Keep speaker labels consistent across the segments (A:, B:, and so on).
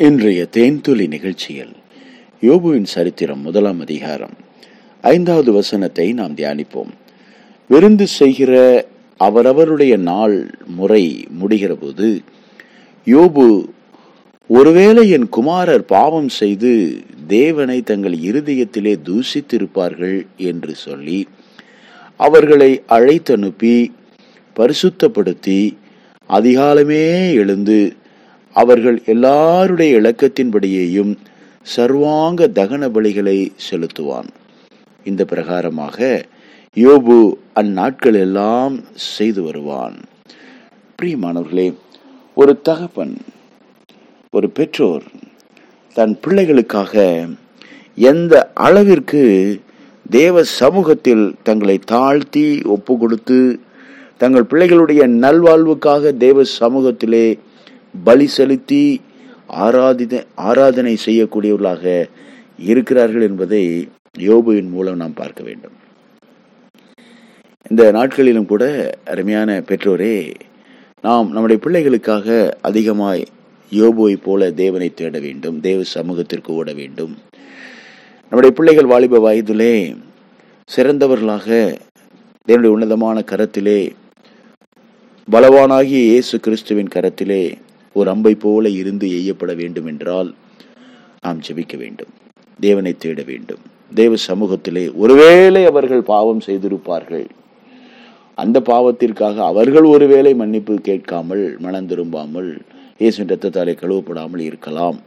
A: இன்றைய தேன்துளி நிகழ்ச்சியில் யோபுவின் சரித்திரம் முதலாம் அதிகாரம். ஐந்தாவது வசனத்தை நாம் தியானிப்போம். விருந்து செய்கிற அவரவருடைய நாள் முறை முடிகிற போது யோபு ஒருவேளை என் குமாரர் பாவம் செய்து தேவனை தங்கள் இருதயத்திலே தூசித்திருப்பார்கள் என்று சொல்லி அவர்களை அழைத்தனுப்பி பரிசுத்தப்படுத்தி அதிகாலமே எழுந்து அவர்கள் எல்லாருடைய இலக்கத்தின்படியேயும் சர்வாங்க தகன பலிகளை செலுத்துவான். இந்த பிரகாரமாக யோபு அந்நாட்கள் எல்லாம் செய்து வருவான். பிரியமானவர்களே ஒரு தகப்பன் ஒரு பெற்றோர் தன் பிள்ளைகளுக்காக எந்த அளவிற்கு தேவ சமூகத்தில் தங்களை தாழ்த்தி ஒப்பு கொடுத்து தங்கள் பிள்ளைகளுடைய நல்வாழ்வுக்காக தேவ சமூகத்திலே பலி செலுத்தி ஆராதித ஆராதனை செய்யக்கூடியவர்களாக இருக்கிறார்கள் என்பதை யோபுவின் மூலம் நாம் பார்க்க வேண்டும். இந்த நாட்களிலும் கூட அருமையான பெற்றோரே நாம் நம்முடைய பிள்ளைகளுக்காக அதிகமாய் யோபுவை போல தேவனை தேட வேண்டும் தேவ சமூகத்திற்கு ஓட வேண்டும். நம்முடைய பிள்ளைகள் வாலிப வயதிலே சிறந்தவர்களாக தேவனுடைய உன்னதமான கரத்திலே பலவானாகிய இயேசு கிறிஸ்துவின் கரத்திலே ஒரு அம்பை போல இருந்து எய்யப்பட வேண்டும் என்றால் நாம் ஜெபிக்க வேண்டும். தேவனை தேட வேண்டும். தேவ சமூகத்திலே ஒருவேளை அவர்கள் பாவம் செய்திருப்பார்கள். அந்த பாவத்திற்காக அவர்கள் ஒருவேளை மன்னிப்பு கேட்காமல் மனம் திரும்பாமல் இயேசு ரத்தத்தாலே கழுவப்படாமல் இருக்கலாம்.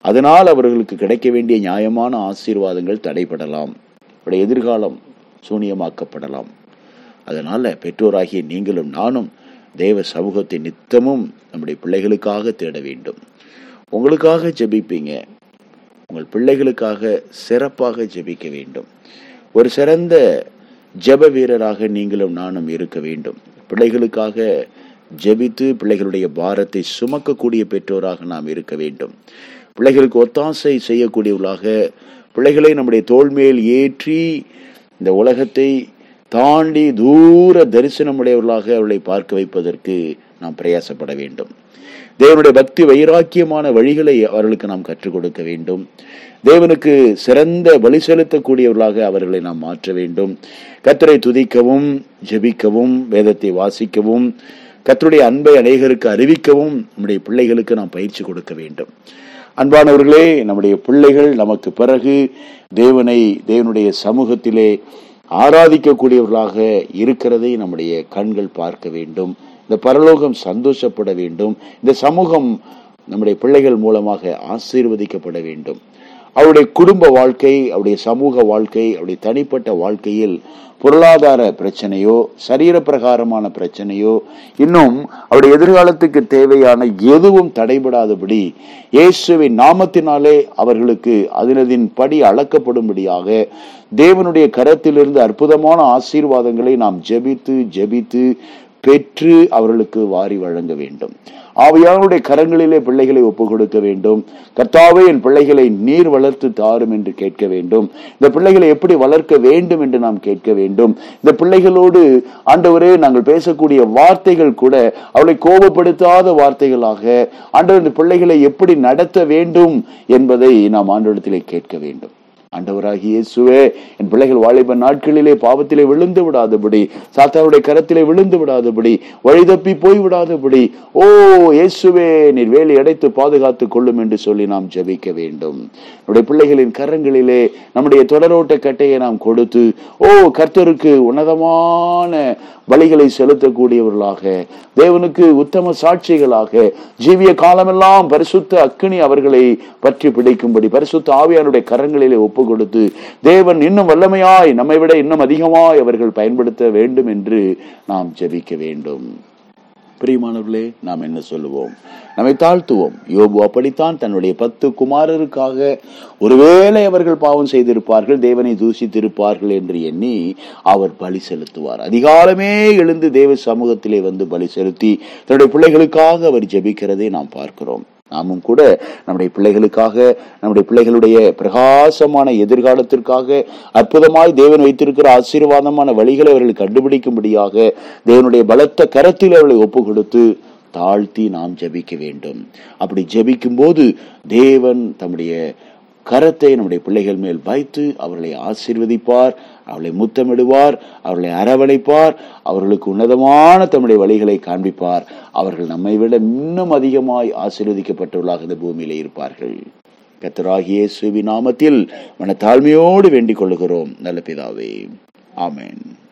A: அதனால் அவர்களுக்கு கிடைக்க வேண்டிய நியாயமான ஆசீர்வாதங்கள் தடைபடலாம். அவருடைய எதிர்காலம் சூனியமாக்கப்படலாம். அதனால பெற்றோராகிய நீங்களும் நானும் தேவ சமூகத்தை நித்தமும் நம்முடைய பிள்ளைகளுக்காக தேட வேண்டும். உங்களுக்காக ஜெபிப்பீங்க. உங்கள் பிள்ளைகளுக்காக சிறப்பாக ஜெபிக்க வேண்டும். ஒரு சிறந்த ஜெப வீரராக நீங்களும் நானும் இருக்க வேண்டும். பிள்ளைகளுக்காக ஜெபித்து பிள்ளைகளுடைய பாரத்தை சுமக்கக்கூடிய பெற்றோராக நாம் இருக்க வேண்டும். பிள்ளைகளுக்கு ஒத்தாசை செய்யக்கூடியவர்களாக பிள்ளைகளை நம்முடைய தோல்மையில் ஏற்றி இந்த உலகத்தை தாண்டி தூர தரிசனமுடையவர்களாக அவர்களை பார்க்க வைப்பதற்கு நாம் பிரயாசப்பட வேண்டும். தேவனுடைய பக்தி வைராக்கியமான வழிகளை அவர்களுக்கு நாம் கற்றுக் கொடுக்க வேண்டும். தேவனுக்கு சிறந்த வழி செலுத்தக்கூடியவர்களாக அவர்களை நாம் மாற்ற வேண்டும். கத்தரை துதிக்கவும் ஜெபிக்கவும் வேதத்தை வாசிக்கவும் கத்தருடைய அன்பை அநேகருக்கு அறிவிக்கவும் நம்முடைய பிள்ளைகளுக்கு நாம் பயிற்சி கொடுக்க வேண்டும். அன்பானவர்களே நம்முடைய பிள்ளைகள் நமக்கு பிறகு தேவனை தேவனுடைய சமூகத்திலே ஆராதிக்கக்கூடியவர்களாக இருக்கிறதை நம்முடைய கண்கள் பார்க்க வேண்டும். இந்த பரலோகம் சந்தோஷப்பட வேண்டும். இந்த சமூகம் நம்முடைய பிள்ளைகள் மூலமாக ஆசீர்வதிக்கப்பட வேண்டும். அவருடைய குடும்ப வாழ்க்கை அவருடைய சமூக வாழ்க்கை அவருடைய தனிப்பட்ட வாழ்க்கையில் பொருளாதார பிரச்சனையோ சரீர பிரகாரமான பிரச்சனையோ இன்னும் அவருடைய எதிர்காலத்துக்கு தேவையான எதுவும் தடைபடாதபடி இயேசுவின் நாமத்தினாலே அவர்களுக்கு அதினதின் படி அளக்கப்படும்படியாக தேவனுடைய கரத்திலிருந்து அற்புதமான ஆசீர்வாதங்களை நாம் ஜெபித்து ஜெபித்து பெற்று அவர்களுக்கு வாரி வழங்க வேண்டும். ஆவியானுடைய கரங்களிலே பிள்ளைகளை ஒப்புக் கொடுக்க வேண்டும். கர்த்தாவே என் பிள்ளைகளை நீர் வளர்த்து தாரும் என்று கேட்க வேண்டும். இந்த பிள்ளைகளை எப்படி வளர்க்க வேண்டும் என்று நாம் கேட்க வேண்டும். இந்த பிள்ளைகளோடு ஆண்டவரே நாங்கள் பேசக்கூடிய வார்த்தைகள் கூட அவளை கோபப்படுத்தாத வார்த்தைகளாக ஆண்டவர் இந்த பிள்ளைகளை எப்படி நடத்த வேண்டும் என்பதை நாம் ஆண்டவரத்திலே கேட்க வேண்டும். ஆண்டவராகி இயேசுவே என் பிள்ளைகள் வாலிப நாட்களிலே பாவத்திலே விழுந்து விடாதபடி சாத்தாருடைய கரத்திலே விழுந்து விடாதபடி வழிதப்பி போய் விடாதபடி ஓ இயேசுவே நீர் வேலி அடைத்து பாதுகாத்து கொள்ளும் என்று சொல்லி நாம் ஜபிக்க வேண்டும். நம்முடைய பிள்ளைகளின் கரங்களிலே நம்முடைய தொடரோட்ட கட்டையை நாம் கொடுத்து ஓ கர்த்தருக்கு உன்னதமான வழிகளை செலுத்தக்கூடியவர்களாக தேவனுக்கு உத்தம சாட்சிகளாக ஜீவிய காலமெல்லாம் பரிசுத்த அக்கினி அவர்களை பற்றி பிடிக்கும்படி பரிசுத்த ஆவியானுடைய கரங்களிலே ஒப்பு கொடுத்து தேவன் இன்னும் வல்லமையாய் நம்மை விட இன்னும் அதிகமாய் அவர்கள் பயன்படுத்த வேண்டும் என்று நாம் ஜெபிக்க வேண்டும். பிரியமானவர்களே நாம் என்ன சொல்லுவோம்? நம்மை தாழ்த்துவோம். யோபு அப்படித்தான் தன்னுடைய பத்து குமாரருக்காக ஒருவேளை அவர்கள் பாவம் செய்திருப்பார்கள் தேவனை தூசித்திருப்பார்கள் என்று எண்ணி அவர் பலி செலுத்துவார். அதிகாலமே எழுந்து தேவ சமூகத்திலே வந்து பலி செலுத்தி தன்னுடைய பிள்ளைகளுக்காக அவர் ஜெபிக்கிறதை நாம் பார்க்கிறோம். நாமும் கூட நம்முடைய பிள்ளைகளுக்காக நம்முடைய பிள்ளைகளுடைய பிரகாசமான எதிர்காலத்திற்காக அற்புதமாய் தேவன் வைத்திருக்கிற ஆசீர்வாதமான வழிகளை அவர்கள் கண்டுபிடிக்கும்படியாக தேவனுடைய பலத்த கரத்தில் அவர்களை ஒப்பு கொடுத்து தாழ்த்தி நாம் ஜெபிக்க வேண்டும். அப்படி ஜபிக்கும் போது தேவன் தம்முடைய கரத்தை நம்முடைய பிள்ளைகள் மேல் வைத்து அவர்களை ஆசீர்வதிப்பார் அவர்களை முத்தமிடுவார் அவர்களை அரவணைப்பார் அவர்களுக்கு உன்னதமான தம்முடைய வழிகளை காண்பிப்பார். அவர்கள் நம்மை விட இன்னும் அதிகமாய் ஆசீர்வதிக்கப்பட்டவர்களாக இந்த பூமியிலே இருப்பார்கள். கத்தராகிய சுவி நாமத்தில் மன தாழ்மையோடு வேண்டிக் கொள்கிறோம் நல்ல பிதாவே. ஆமேன்.